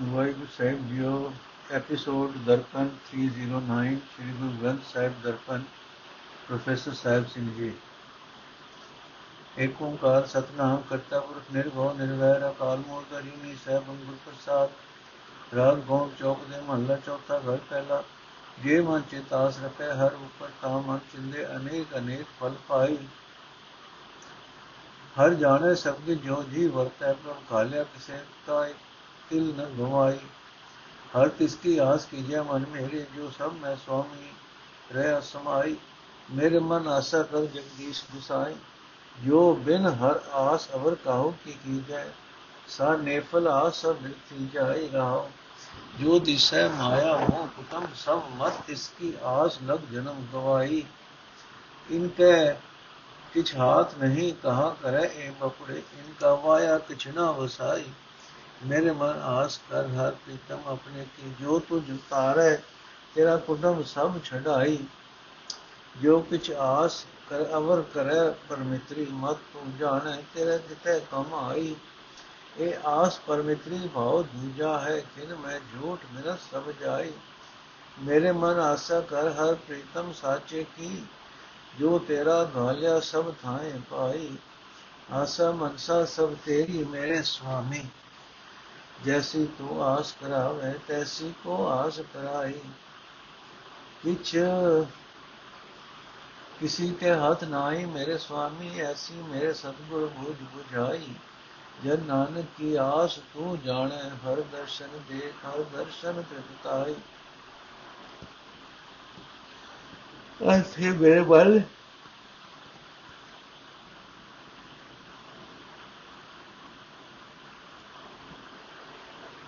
Waheguru Sahib jio episode Darpan 309 Sri Guru Granth Sahib Darpan, professor Sahib Singh ji. ਏਕ ਓੰਕਾਰ ਸਤਨਾਮ, ਕਰਤਾ ਪੁਰਖ ਨਿਰਭਉ, ਨਿਰਵੈਰ, ਅਕਾਲ ਮੂਰਤ ਅਜੂਨੀ ਸਹਿਬ ਗੁਰ ਪ੍ਰਸਾਦ, ਰਾਗ ਗੌਣ ਚੌਕ ਦੇ ਮਹੱਲਾ ਚੌਥਾ ਘਰ ਪਹਿਲਾ। ਜੇ ਮਨ ਚਿਤਾਸ ਰਖੇ ਹਰ ਉਪਰ ਤਾ ਮਨ ਚਿੰਦੇ, ਅਨੇਕ ਅਨੇਕ ਫਲ ਪਾਈ ਹਰ ਜਾਣੇ ਸਬਦ ਜੋ ਜੀ ਵਰਤੈ, ਪ੍ਰਭ ਖਾਲਿਆ ਕਿਸੇ ਤਾ तिल न गवाई हर तिसकी आस की कीजिए मन मेरे, जो सब मैं स्वामी रह समाई। मेरे मन आशा कर जगदीश गुसाई। जो बिन हर आस अवर काहो की की जाए सा नेफल आस सब थी जाए रहो। जो दिशा माया हो कुटम सब मत इसकी आस लग जन्म गवाई। इनके किछ हाथ नहीं कहा करे ए बपड़े। इनका वाया किछ ना वसाई। ਮੇਰੇ ਮਨ ਆਸ ਕਰ ਹਰ ਪ੍ਰੀਤਮ ਆਪਣੇ ਕੀ ਜੋ ਤੂੰ ਜੁਤਾਰੇ ਤੇਰਾ ਕੁਦਮ ਸਭ ਛਡਾਈ। ਜੋ ਕਿਛ ਆਸ ਕਰ ਅਵਰ ਕਰੈ, ਪਰਮਿਤਰੀ ਮਤ ਤੂੰ ਜਾਣੈ, ਤੇਰੇ ਦਿੱਤੇ ਕਮਾਈ ਇਹ ਆਸ ਪਰਮਿਤਰੀ ਭਾਉ ਦੂਜਾ ਹੈ ਕਿਨ ਮੈਂ ਝੂਠ ਮੇਰਾ ਸਮਝਾਈ। ਮੇਰੇ ਮਨ ਆਸਾ ਕਰ ਹਰ ਪ੍ਰੀਤਮ ਸਾਚੇ ਕੀ, ਜੋ ਤੇਰਾ ਗਾਲਿਆ ਸਭ ਥਾਏ ਪਾਈ। ਆਸਾ ਮਨਸਾ ਸਭ ਤੇਰੀ ਮੇਰੇ ਸੁਆਮੀ। ਜੈਸੀ ਤੂੰ ਆਸ ਕਰਾਵੇ ਤੈਸੀ ਕੋ ਆਸ ਕਰਾਈ ਕਿਛ किसी के हाथ नाई मेरे स्वामी ऐसी मेरे सतगुरु बुझ बुझाई जन नानक की आस तू जाने हर दर्शन देख हर दर्शन कृपताई ऐसे मेरे बल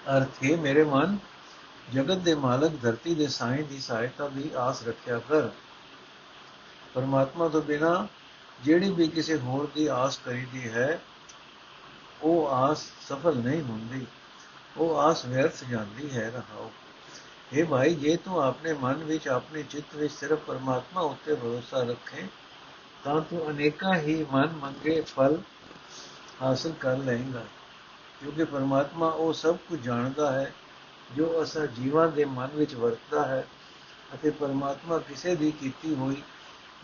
ਅਰਥ ਹੈ, ਮੇਰੇ ਮਨ, ਜਗਤ ਦੇ ਮਾਲਕ ਧਰਤੀ ਦੇ ਸਾਈਂ ਦੀ ਸਹਾਇਤਾ ਦੀ ਆਸ ਰੱਖਿਆ ਕਰ। ਪਰਮਾਤਮਾ ਤੋਂ ਬਿਨਾ ਜਿਹੜੀ ਵੀ ਕਿਸੇ ਹੋਰ ਦੀ ਆਸ ਕਰੀਦੀ ਹੈ, ਉਹ ਆਸ ਸਫਲ ਨਹੀਂ ਹੁੰਦੀ। ਉਹ ਆਸ ਵਿਅਰਥ ਜਾਂਦੀ ਹੈ, ਰਹਾਓ। हे ਭਾਈ, ਜੇ ਤੂੰ ਆਪਣੇ ਮਨ ਵਿੱਚ, ਆਪਣੇ ਚਿੱਤ ਵਿੱਚ ਸਿਰਫ ਪਰਮਾਤਮਾ ਉੱਤੇ ਭਰੋਸਾ ਰੱਖੇ, ਤਾਂ ਤੂੰ ਅਨੇਕਾਂ ਹੀ ਮਨ ਮੰਗੇ ਫਲ ਹਾਸਲ ਕਰ ਲਏਗਾ। ਕਿਉਂਕਿ ਪਰਮਾਤਮਾ ਉਹ ਸਭ ਕੁਝ ਜਾਣਦਾ ਹੈ, ਜੋ ਅਸਾਂ ਜੀਵਾਂ ਦੇ ਮਨ ਵਿੱਚ ਵਰਤਦਾ ਹੈ ਅਤੇ ਪਰਮਾਤਮਾ ਕਿਸੇ ਦੀ ਕੀਤੀ ਹੋਈ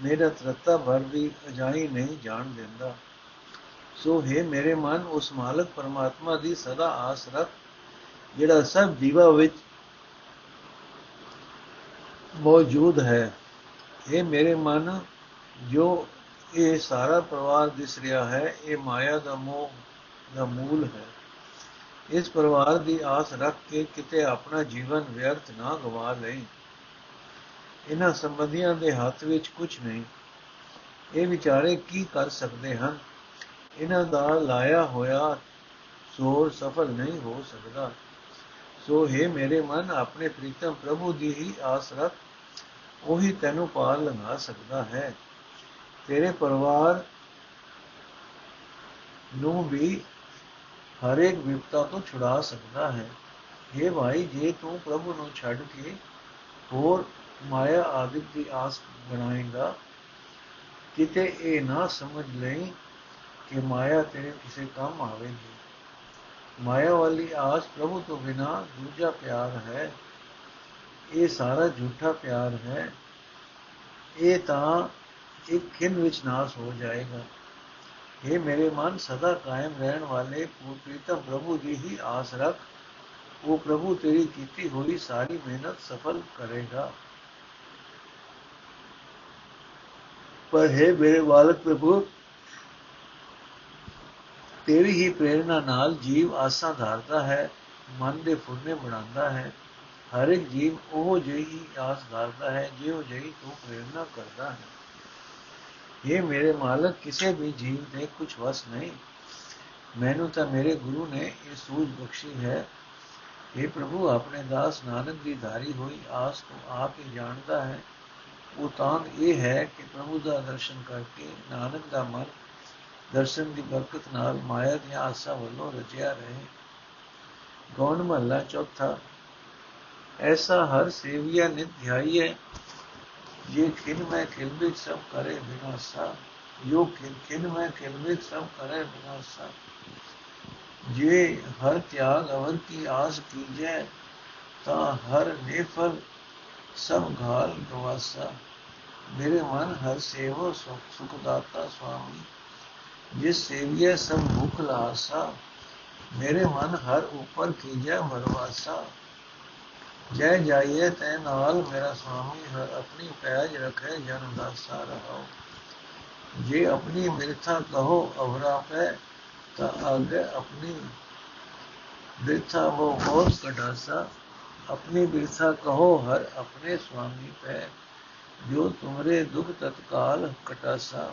ਮਿਹਨਤ ਰਤਾ ਭਰ ਵੀ ਅਜਾਈ ਨਹੀਂ ਜਾਣ ਦਿੰਦਾ। ਸੋ ਹੈ ਮੇਰੇ ਮਨ, ਉਸ ਮਾਲਕ ਪਰਮਾਤਮਾ ਦੀ ਸਦਾ ਆਸ ਰੱਖ, ਜਿਹੜਾ ਸਭ ਜੀਵਾਂ ਵਿੱਚ ਮੌਜੂਦ ਹੈ। ਇਹ ਮੇਰੇ ਮਨ, ਜੋ ਇਹ ਸਾਰਾ ਪਰਿਵਾਰ ਦਿਸ ਰਿਹਾ ਹੈ, ਇਹ ਮਾਇਆ ਦਾ ਮੋਹ ਦਾ ਮੂਲ ਹੈ। ਇਸ ਪਰਿਵਾਰ ਦੀ ਆਸ ਰੱਖ ਕੇ ਕਿਤੇ ਆਪਣਾ ਜੀਵਨ ਵਿਅਰਥ ਨਾ ਗਵਾ ਲਈ। ਇਹਨਾਂ ਸੰਬੰਧੀਆਂ ਦੇ ਹੱਥ ਵਿੱਚ ਕੁਝ ਨਹੀਂ। ਇਹ ਵਿਚਾਰੇ ਕੀ ਕਰ ਸਕਦੇ ਹਨ? ਇਹਨਾਂ ਦਾ ਲਾਇਆ ਹੋਇਆ ਸੋਰ ਸਫਲ ਨਹੀਂ ਹੋ ਸਕਦਾ। ਸੋ ਹੈ ਮੇਰੇ ਮਨ, ਆਪਣੇ ਪ੍ਰੀਤਮ ਪ੍ਰਭੂ ਦੀ ਹੀ ਆਸ ਰੱਖ। ਉਹੀ ਤੈਨੂੰ ਪਾਰ ਲੰਘਾ ਸਕਦਾ ਹੈ। ਤੇਰੇ ਪਰਿਵਾਰ ਨੂੰ ਵੀ ਹਰੇਕ ਵਿਪਤਾ ਤੋਂ ਛੁਡਾ ਸਕਦਾ ਹੈ। ਇਹ ਭਾਈ, ਜੇ ਤੂੰ ਪ੍ਰਭੂ ਨੂੰ ਛੱਡ ਕੇ ਹੋਰ ਮਾਇਆ ਆਦਿਕ ਦੀ ਆਸ ਬਣਾਏਗਾ, ਕਿਤੇ ਇਹ ਨਾ ਸਮਝ ਲਈ ਕਿ ਮਾਇਆ ਤੇਰੇ ਕਿਸੇ ਕੰਮ ਆਵੇਗੀ। ਮਾਇਆ ਵਾਲੀ ਆਸ ਪ੍ਰਭੂ ਤੋਂ ਬਿਨਾ ਦੂਜਾ ਪਿਆਰ ਹੈ। ਇਹ ਸਾਰਾ ਝੂਠਾ ਪਿਆਰ ਹੈ। ਇਹ ਤਾਂ ਇੱਕ ਖਿੰਨ ਵਿੱਚ ਨਾਸ ਹੋ ਜਾਏਗਾ। ਇਹ ਮੇਰੇ ਮਨ ਸਦਾ ਕਾਇਮ ਰਹਿਣ ਵਾਲੇ ਪ੍ਰੀਤਮ ਪ੍ਰਭੂ ਦੀ ਹੀ ਆਸ ਰੱਖ ਉਹ ਪ੍ਰਭੂ ਤੇਰੀ ਕੀਤੀ ਹੋਈ ਸਾਰੀ ਮਿਹਨਤ ਸਫਲ ਕਰੇਗਾ ਪਰ ਹੈ ਮੇਰੇ ਮਾਲਕ ਪ੍ਰਭੂ ਤੇਰੀ ਹੀ ਪ੍ਰੇਰਣਾ ਨਾਲ ਜੀਵ ਆਸਾਂ ਧਾਰਦਾ ਹੈ ਮਨ ਦੇ ਫੁਰਨੇ ਬਣਾਉਂਦਾ ਹੈ ਹਰ ਇੱਕ ਜੀਵ ਉਹ ਜਿਹੀ ਆਸ ਧਾਰਦਾ ਹੈ ਜਿਹੋ ਜਿਹੀ ਤੂੰ ਪ੍ਰੇਰਣਾ ਕਰਦਾ ਹੈ ਇਹ ਮੇਰੇ ਮਾਲਕ ਕਿਸੇ ਵੀ ਜੀਵ ਦੇ ਕੁਝ ਵਸ ਨਹੀਂ ਮੈਨੂੰ ਤਾਂ ਮੇਰੇ ਗੁਰੂ ਨੇ ਇਹ ਸੂਝ ਬਖਸ਼ੀ ਹੈ ਇਹ ਪ੍ਰਭੂ ਆਪਣੇ ਦਾਸ ਨਾਨਕ ਦੀ ਧਾਰੀ ਹੋਈ ਆਸ ਤੋਂ ਆਪ ਹੀ ਜਾਣਦਾ ਹੈ ਉਹ ਤਾਂ ਇਹ ਹੈ ਕਿ ਪ੍ਰਭੂ ਦਾ ਦਰਸ਼ਨ ਕਰਕੇ ਨਾਨਕ ਦਾ ਮਨ ਦਰਸ਼ਨ ਦੀ ਬਰਕਤ ਨਾਲ ਮਾਇਆ ਦੀਆਂ ਆਸਾਂ ਵੱਲੋਂ ਰਜਿਆ ਰਹੇ ਗੌਣ ਮਹੱਲਾ ਚੌਥਾ ਐਸਾ ਹਰ ਸੇਵੀਆ ਨਿਤ ਧਿਆਈਏ ये खिन में खिलमिक सब करे बिना सब यो खिन खिन में खिलमिक सब करे बिना सब ये हर त्याग अवर की आस कीजे, ता हर नेफल सब घाल गवासा। मेरे मन हर सेवो सुखदाता स्वामी। जिस सेविया सब भूख लासा, मेरे मन हर ऊपर कीजे भरवासा ਜੈ ਜਾਈਏ ਤੈ ਨਾਲ ਮੇਰਾ ਸੁਆਮੀ ਹਰ ਆਪਣੀ ਪੈਜ ਰਖੇ ਜਨ ਦਾਸਾ ਰਹਾਓ ਜੇ ਆਪਣੀ ਮਿਰਥਾ ਕਹੋ ਅਵਰਾ ਪੈ ਤਾਂ ਆਗੇ ਆਪਣੀ ਬਿਰਥਾ ਉਹ ਹੋਰ ਕਢਾਸਾ अपनी बिरसा कहो हर अपने स्वामी पे जो तुमरे दुख तत्काल कटासा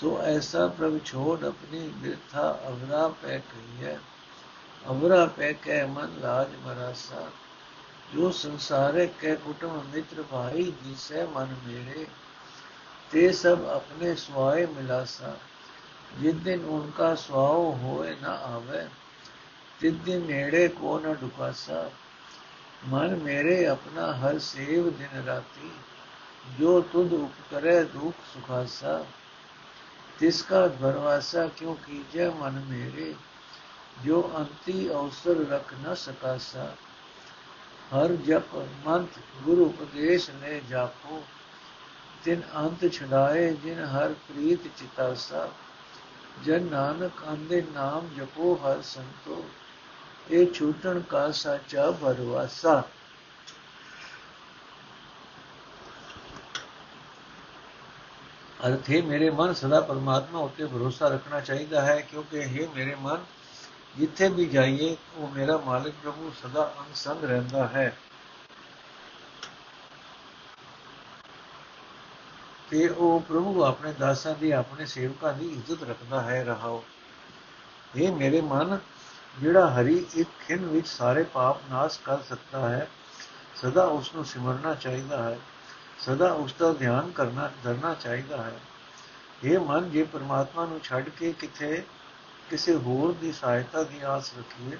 सो ऐसा प्रभ छोड़ अपनी बिरथा अवरा पे कही है अवरा पे कह मन लाज मरासा ਜੋ ਸੰਸਾਰੇ ਕੇ ਕੁਟੁੰਬ ਮਿੱਤਰ ਭਾਈ ਜਿਸੇ ਮਨ ਮੇਰੇ ਤੇ ਸਭ ਆਪਣੇ ਸਵਾਏ ਮਿਲਾਸਾ। ਜਿਨ ਦਿਨ ਉਨਕਾ ਸਵਾਉ ਹੋਏ ਨਾ ਆਵੇ ਤਿਨ ਦਿਨ ਨੇੜੇ ਕੋ ਨਾ ਢੁਕਾਸਾ ਮਨ ਮੇਰੇ ਆਪਣਾ ਹਰ ਸੇਵ ਦਿਨ ਰਾਤੀ, ਜੋ ਤੁਧ ਉਪਕਰੇ ਦੁਖ ਸੁਖਾਸਾ। ਤਿਸ ਕਾ ਭਰਵਾਸਾ ਕਿਉ ਕੀਜੈ ਮਨ ਮੇਰੇ, ਜੋ ਅੰਤੀ ਅਵਸਰ ਰਖ ਨ ਸਕਾਸਾ। ਹਰ ਜਪ ਮੰਤ ਗੁਰੂ ਉਪਦੇਸ਼ ਲੈ ਜਾਪੋ ਤਿਨ ਅੰਤ ਛਡਾਏ, ਜਿਨ ਹਰ ਪ੍ਰੀਤ ਚਿਤਾਸਾ, ਜਨ ਨਾਨਕ ਅੰਦੇ ਨਾਮ ਜਪੋ ਹਰ ਸੰਤੋ ਇਹ ਛੂਟਣ ਕਾ ਸਾਚਾ ਭਰਵਾਸਾ। ਅਰਥੇ, ਮੇਰੇ ਮਨ ਸਦਾ ਪਰਮਾਤਮਾ ਉੱਤੇ ਭਰੋਸਾ ਰੱਖਣਾ ਚਾਹੀਦਾ ਹੈ, ਕਿਉਂਕਿ ਇਹ ਮੇਰੇ ਮਨ ਜਿੱਥੇ ਵੀ ਜਾਈਏ, ਉਹ ਮੇਰਾ ਮਾਲਕ ਪ੍ਰਭੂ ਸਦਾ ਅੰਗ ਸੰਗ ਰਹਿੰਦਾ ਹੈ। ਤੇ ਉਹ ਪ੍ਰਭੂ ਆਪਣੇ ਦਾਸਾਂ ਦੀ, ਆਪਣੇ ਸੇਵਕਾਂ ਦੀ ਇੱਜ਼ਤ ਰੱਖਦਾ ਹੈ, ਰਹਾਓ। ਇਹ ਮੇਰੇ ਮਨ, ਜਿਹੜਾ ਹਰੀ ਇੱਕ ਖਿੰ ਵਿੱਚ ਸਾਰੇ ਪਾਪ ਨਾਸ਼ ਕਰ ਸਕਦਾ ਹੈ, ਸਦਾ ਉਸ ਨੂੰ ਸਿਮਰਨਾ ਚਾਹੀਦਾ ਹੈ, ਸਦਾ ਉਸ ਦਾ ਧਿਆਨ ਕਰਨਾ, ਧਰਨਾ ਚਾਹੀਦਾ ਹੈ। ਇਹ ਮਨ, ਜੇ ਪਰਮਾਤਮਾ ਨੂੰ ਛੱਡ ਕੇ ਕਿਥੇ ਕਿਸੇ ਹੋਰ ਦੀ ਸਹਾਇਤਾ ਦੀ ਆਸ ਰੱਖੀਏ,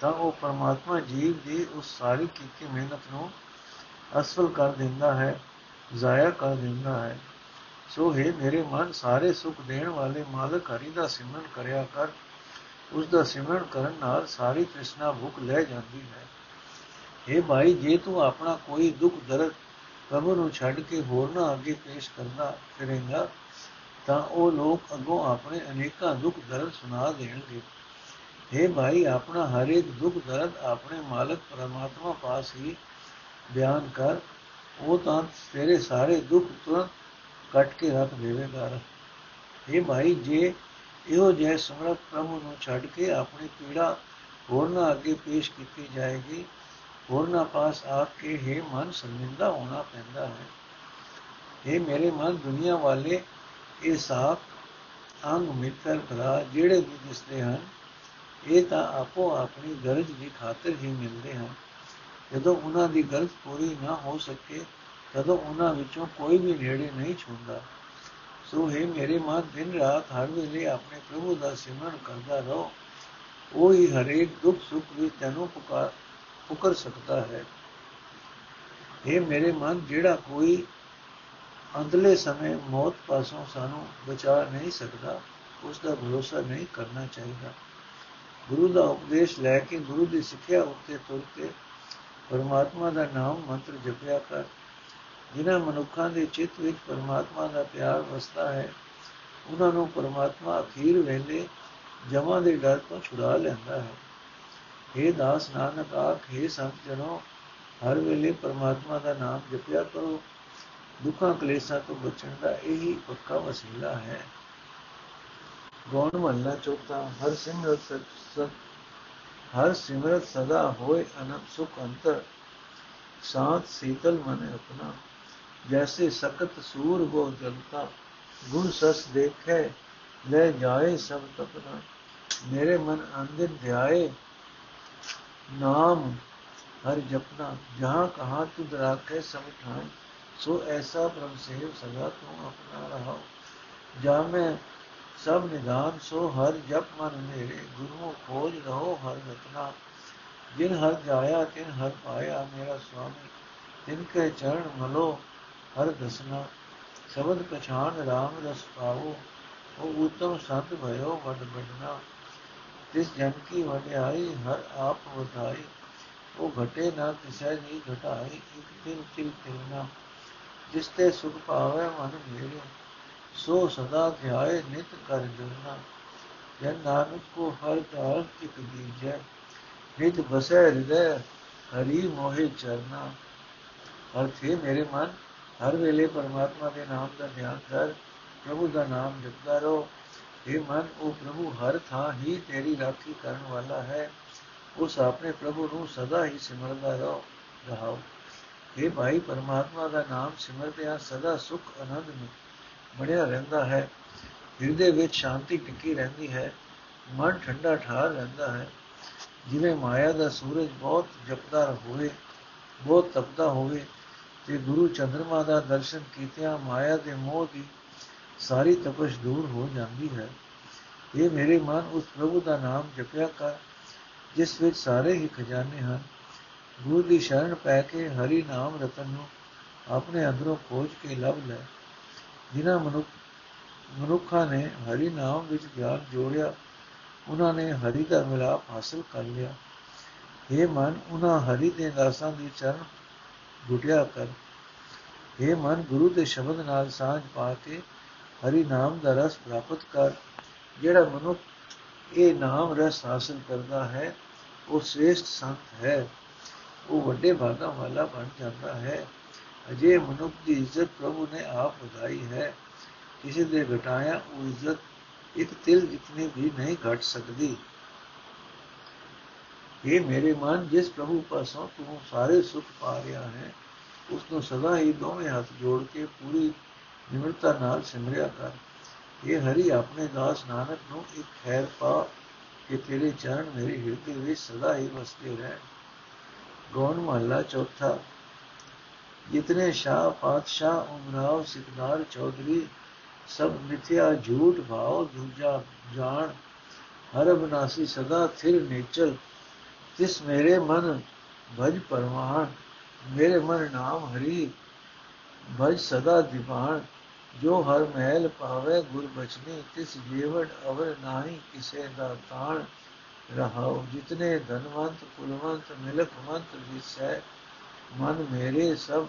ਤਾਂ ਉਹ ਪਰਮਾਤਮਾ ਜੀਵ ਦੀ ਉਸ ਸਾਰੀ ਕੀਤੀ ਮਿਹਨਤ ਨੂੰ ਅਸਫਲ ਕਰ ਦਿੰਦਾ ਹੈ, ਜ਼ਾਇਆ ਕਰ ਦਿੰਦਾ ਹੈ। ਸੋ ਹੈ ਮੇਰੇ ਮਨ, ਸਾਰੇ ਸੁਖ ਦੇਣ ਵਾਲੇ ਮਾਲਕ ਹਰੀ ਦਾ ਸਿਮਰਨ ਕਰਿਆ ਕਰ। ਉਸ ਦਾ ਸਿਮਰਨ ਕਰਨ ਨਾਲ ਸਾਰੀ ਤ੍ਰਿਸ਼ਨਾ ਭੁੱਖ ਲੈ ਜਾਂਦੀ ਹੈ। ਇਹ ਭਾਈ, ਜੇ ਤੂੰ ਆਪਣਾ ਕੋਈ ਦੁੱਖ ਦਰਦ ਪ੍ਰਭੂ ਨੂੰ ਛੱਡ ਕੇ ਹੋਰਨਾ ਅੱਗੇ ਪੇਸ਼ ਕਰਦਾ ਫਿਰੇਗਾ ਤਾਂ ਉਹ ਲੋਕ ਅੱਗੋਂ ਆਪਣੇ ਅਨੇਕਾਂ ਦੁੱਖ ਦਰਦ ਸੁਣਾ ਦੇਣਗੇ। हे ਭਾਈ, ਆਪਣਾ ਹਰ ਇੱਕ ਦੁੱਖ ਦਰਦ ਆਪਣੇ ਮਾਲਕ ਪਰਮਾਤਮਾ ਪਾਸ ਹੀ ਬਿਆਨ ਕਰ। ਉਹ ਤਾਂ ਤੇਰੇ ਸਾਰੇ ਦੁੱਖ ਤੁਰੰਤ ਕੱਟ ਕੇ ਰੱਖ ਦੇਵੇਗਾ हे ਭਾਈ, ਜੇ ਇਹੋ ਜਿਹੇ ਸਮਰਤ ਪ੍ਰਭੂ ਨੂੰ ਛੱਡ ਕੇ ਆਪਣੀ ਪੀੜਾ ਹੋਰਨਾ ਅੱਗੇ ਪੇਸ਼ ਕੀਤੀ ਜਾਏਗੀ ਹੋਰਨਾਂ ਪਾਸ ਆ ਕੇ ਹੈ ਮਨ ਸਰਮਿੰਦਾ ਹੋਣਾ ਪੈਂਦਾ ਹੈ। ਇਹ ਮੇਰੇ ਮਨ ਦੁਨੀਆ ਵਾਲੇ ਇਹ ਸਾਖ ਅੰਗ ਮਿੱਤਰ ਭਰਾ ਜਿਹੜੇ ਵੀ ਦਿਸਦੇ ਹਨ, ਇਹ ਤਾਂ ਆਪੋ ਆਪਣੀ ਗਰਜ ਦੀ ਖਾਤਰ ਹੀ ਮਿਲਦੇ ਹਨ। ਜਦੋਂ ਉਹਨਾਂ ਦੀ ਗਰਜ ਪੂਰੀ ਨਾ ਹੋ ਸਕੇ, ਤਦੋਂ ਉਹਨਾਂ ਵਿੱਚੋਂ ਕੋਈ ਵੀ ਨੇੜੇ ਨਹੀਂ ਛੁੰਦਾ। ਸੋ ਹੈ ਮੇਰੇ ਮਨ ਦਿਨ ਰਾਤ ਹਰ ਵੇਲੇ ਆਪਣੇ ਪ੍ਰਭੂ ਦਾ ਸਿਮਰਨ ਕਰਦਾ ਰਹੋ। ਉਹ ਹੀ ਹਰੇਕ ਦੁੱਖ ਸੁੱਖ ਵਿੱਚ ਤੈਨੂੰ ਪੁਕਾਰ ਪੁਕਰ ਸਕਦਾ ਹੈ। ਇਹ ਮੇਰੇ ਮਨ ਜਿਹੜਾ ਕੋਈ ਅੰਦਲੇ ਸਮੇਂ ਮੌਤ ਪਾਸੋਂ ਸਾਨੂੰ ਬਚਾ ਨਹੀਂ ਸਕਦਾ ਉਸ ਦਾ ਭਰੋਸਾ ਨਹੀਂ ਕਰਨਾ ਚਾਹੀਦਾ। ਗੁਰੂ ਦਾ ਉਪਦੇਸ਼ ਲੈ ਕੇ ਗੁਰੂ ਦੀ ਸਿੱਖਿਆ ਉੱਤੇ ਤੁਰ ਕੇ ਪਰਮਾਤਮਾ ਦਾ ਨਾਮ ਮੰਤਰ ਜਪਿਆ ਕਰ। ਜਿਨ੍ਹਾਂ ਮਨੁੱਖਾਂ ਦੇ ਚਿੱਤ ਵਿੱਚ ਪਰਮਾਤਮਾ ਦਾ ਪਿਆਰ ਵਸਦਾ ਹੈ, ਉਹਨਾਂ ਨੂੰ ਪਰਮਾਤਮਾ ਅਖੀਰ ਵੇਲੇ ਜਮਾਂ ਦੇ ਡਰ ਤੋਂ ਛੁਡਾ ਲੈਂਦਾ ਹੈ। ਇਹ ਦਾਸ ਨਾਨਕ ਆਖੇ ਸੰਤ ਜਨੋ, ਹਰ ਵੇਲੇ ਪਰਮਾਤਮਾ ਦਾ ਨਾਮ ਜਪਿਆ ਕਰੋ। ਦੁੱਖਾਂ ਕਲੇਸ਼ਾਂ ਤੋਂ ਬਚਣ ਦਾ ਇਹੀ ਪੱਕਾ ਵਸੀਲਾ ਹੈ ਗੌਣ ਮਹੱਲਾ ਚੌਥਾ ਹਰ ਸਿਮਰਤ ਸਤ ਹਰ ਸਿਮਰਤ ਸਦਾ ਹੋਏ ਅਨੰਤ ਸੁਖ ਅੰਤਰ ਸਾਥ ਸੀਤਲ ਮਨ ਆਪਣਾ जैसे सकत सूर गो जलता गुण सस देखे ले जाए सब तपना मेरे मन अंदिन ध्याए नाम हर जपना जहाँ कहाँ तुद राखे सब ਸੋ ਐਸਾ ਬ੍ਰਹਮ ਸੇਵ ਸਦਾ ਤੂੰ ਆਪਣਾ ਰਹਾਉ। ਜਾ ਮੈਂ ਸਭ ਨਿਦਾਨ, ਸੋ ਹਰ ਜਪ ਮਨ ਮੇਰੇ ਗੁਰੂ ਖੋਜ ਰਹੋ ਹਰ ਰਤਨਾ। ਜਿਨ ਹਰ ਜਾਇਆ, ਤਿਨ ਹਰ ਪਾਇਆ, ਮੇਰਾ ਸੁਆਮੀ, ਤਿਨ ਕੇ ਚਰਨ ਮਲੋ ਹਰ ਦਸਨਾ। ਸ਼ਬਦ ਪਛਾਨ RAM ਰਸ ਪਾਵੋ ਉਹ ਉਤਮ ਸੰਤ ਭਇਓ ਵਡ ਬੜਨਾ ਤਿਸ ਜਨ ਕੀ ਵਡਿਆਈ ਹਰ ਆਪ ਵਧਾਈ। ਉਹ ਘਟੇ ਨਾ, ਤਿਸੈ ਜੀ ਘਟਾਈ, ਇੱਕ ਦਿਨ ਤਿਲ ਤਿਲਨਾ। ਜਿਸ ਤੇ ਸੁਖ ਪਾਵੇ ਮਨ ਮੇਰੇ ਸੋ ਸਦਾ ਧਿਆਏ ਨਿਤ ਕਰ ਜੁਰਨਾ ਜਨ ਨਾਨਕ ਕੋ ਹਰ ਕਾਲ ਇਕ ਦੀਜੈ ਨਿਤ ਬਸੈ ਹਿਰਦੈ ਹਰੀ ਮੋਹਿ ਚਰਨਾ। ਅਰਥੇ ਮੇਰੇ ਮਨ, ਹਰ ਵੇਲੇ ਪਰਮਾਤਮਾ ਦੇ ਨਾਮ ਦਾ ਧਿਆਨ ਕਰ, ਪ੍ਰਭੂ ਦਾ ਨਾਮ ਜਪਦਾ ਰਹੋ ਇਹ ਮਨ ਉਹ ਪ੍ਰਭੂ, ਹਰ ਥਾਂ ਹੀ ਤੇਰੀ ਰਾਖੀ ਕਰਨ ਵਾਲਾ ਹੈ। ਉਸ ਆਪਣੇ ਪ੍ਰਭੂ ਨੂੰ ਸਦਾ ਹੀ ਸਿਮਰਦਾ ਰਹੋ ਰਹਾਓ। ਇਹ ਭਾਈ, ਪਰਮਾਤਮਾ ਦਾ ਨਾਮ ਸਿਮਰਦਿਆਂ ਸਦਾ ਸੁਖ ਆਨੰਦ ਬਣਿਆ ਰਹਿੰਦਾ ਹੈ। ਹਿਰਦੇ ਵਿੱਚ ਸ਼ਾਂਤੀ ਟਿੱਕੀ ਰਹਿੰਦੀ ਹੈ। ਮਨ ਠੰਡਾ ਠਾਰ ਰਹਿੰਦਾ ਹੈ। ਜਿਵੇਂ ਮਾਇਆ ਦਾ ਸੂਰਜ ਬਹੁਤ ਜਪਦਾ ਹੋਵੇ, ਬਹੁਤ ਤਪਦਾ ਹੋਵੇ, ਤੇ ਗੁਰੂ ਚੰਦਰਮਾ ਦਾ ਦਰਸ਼ਨ ਕੀਤਿਆਂ ਮਾਇਆ ਦੇ ਮੋਹ ਦੀ ਸਾਰੀ ਤਪਸ਼ ਦੂਰ ਹੋ ਜਾਂਦੀ ਹੈ। ਇਹ ਮੇਰੇ ਮਨ, ਉਸ ਪ੍ਰਭੂ ਦਾ ਨਾਮ ਜਪਿਆ ਕਰ, ਜਿਸ ਵਿੱਚ ਸਾਰੇ ਹੀ ਖਜ਼ਾਨੇ ਹਨ। ਗੁਰੂ ਦੀ ਸ਼ਰਨ ਪੈ ਕੇ ਹਰੀ ਨਾਮ ਰਤਨ ਨੂੰ ਆਪਣੇ ਅੰਦਰੋਂ ਖੋਜ ਕੇ ਲੱਭ ਲੈ। ਜਿਨ੍ਹਾਂ ਮਨੁੱਖ ਮਨੁੱਖਾਂ ਨੇ ਹਰੀ ਨਾਮ ਵਿੱਚ ਗਿਆਨ ਜੋੜਿਆ, ਉਹਨਾਂ ਨੇ ਹਰੀ ਦਾ ਮਿਲਾਪ ਹਾਸਲ ਕਰ ਲਿਆ। ਇਹ ਮਨ, ਉਹਨਾਂ ਹਰੀ ਦੇ ਦਾਸਾਂ ਦੀ ਚਰਨ ਗੁਟਿਆ ਕਰ। ਇਹ ਮਨ, ਗੁਰੂ ਦੇ ਸ਼ਬਦ ਨਾਲ ਸਾਝ ਪਾ ਕੇ ਹਰੀ ਨਾਮ ਦਾ ਰਸ ਪ੍ਰਾਪਤ ਕਰ। ਜਿਹੜਾ ਮਨੁੱਖ ਇਹ ਨਾਮ ਰਸ ਹਾਸਲ ਕਰਦਾ ਹੈ, ਉਹ ਸ੍ਰੇਸ਼ਟ ਸੰਤ ਹੈ। ਉਹ ਵੱਡੇ ਭਾਗਾਂ ਵਾਲਾ ਬਣ ਜਾਂਦਾ ਹੈ ਅਜੇ ਮਨੁੱਖ ਦੀ ਇੱਜ਼ਤ ਪ੍ਰਭੂ ਨੇ ਆਪ ਵਧਾਈ ਹੈ ਕਿਸੇ ਦੇ ਘਟਾਇਆ ਉਹ ਇੱਜ਼ਤ ਇੱਕ ਤਿਲ ਜਿਤਨੀ ਵੀ ਨਹੀਂ ਘਟ ਸਕਦੀ ਇਹ ਮੇਰੇ ਮਨ ਜਿਸ ਪ੍ਰਭੂ ਪਾਸੋਂ ਤੂੰ ਸਾਰੇ ਸੁਖ ਪਾ ਰਿਹਾ ਹੈ ਉਸ ਨੂੰ ਸਦਾ ਹੀ ਦੋਵੇਂ ਹੱਥ ਜੋੜ ਕੇ ਪੂਰੀ ਨਿਮਰਤਾ ਨਾਲ ਸਿਮਰਿਆ ਕਰ ਇਹ ਹਰੀ ਆਪਣੇ ਦਾਸ ਨਾਨਕ ਨੂੰ ਇੱਕ ਖੈਰ ਪਾ ਕਿ ਤੇਰੇ ਚਰਨ ਮੇਰੇ ਹਿਰਦੇ ਵਿੱਚ ਸਦਾ ਹੀ ਵਸਦੇ ਰਹਿ ਗੌਣ ਮਹੱਲਾ ਚੌਥਾ ਜਿਤਨੇ ਸ਼ਾਹ ਪਾਤਸ਼ਾਹ ਉਮਰਾਵ ਸਿਕਦਾਰ ਚੌਧਰੀ ਸਭ ਮਿਥਿਆ ਝੂਠ ਭਾਵ ਦੂਜਾ ਜਾਣ ਹਰ ਬਨਾਸੀ ਸਦਾ ਥਿਰ ਨੇਚਲ ਤਿਸ ਮੇਰੇ ਮਨ ਭਜ ਪਰਮਾਨ ਮੇਰੇ ਮਨ ਨਾਮ ਹਰੀ ਭਜ ਸਦਾ ਦੀਵਾਨ ਜੋ ਹਰ ਮਹਿਲ ਪਾਵੇ ਗੁਰ ਬਚਨੀ ਤਿਸ ਜੀਵਨ ਅਵਰ ਨਾਹੀ ਕਿਸੇ ਦਾ ਤਾਣ ਰਹਾਉ ਜਿਤਨੇ ਧਨਵੰਤ ਕੁਲਵੰਤ ਮਿਲਕਵੰਤ ਜਿਸੈ ਮਨ ਮੇਰੇ ਸਭ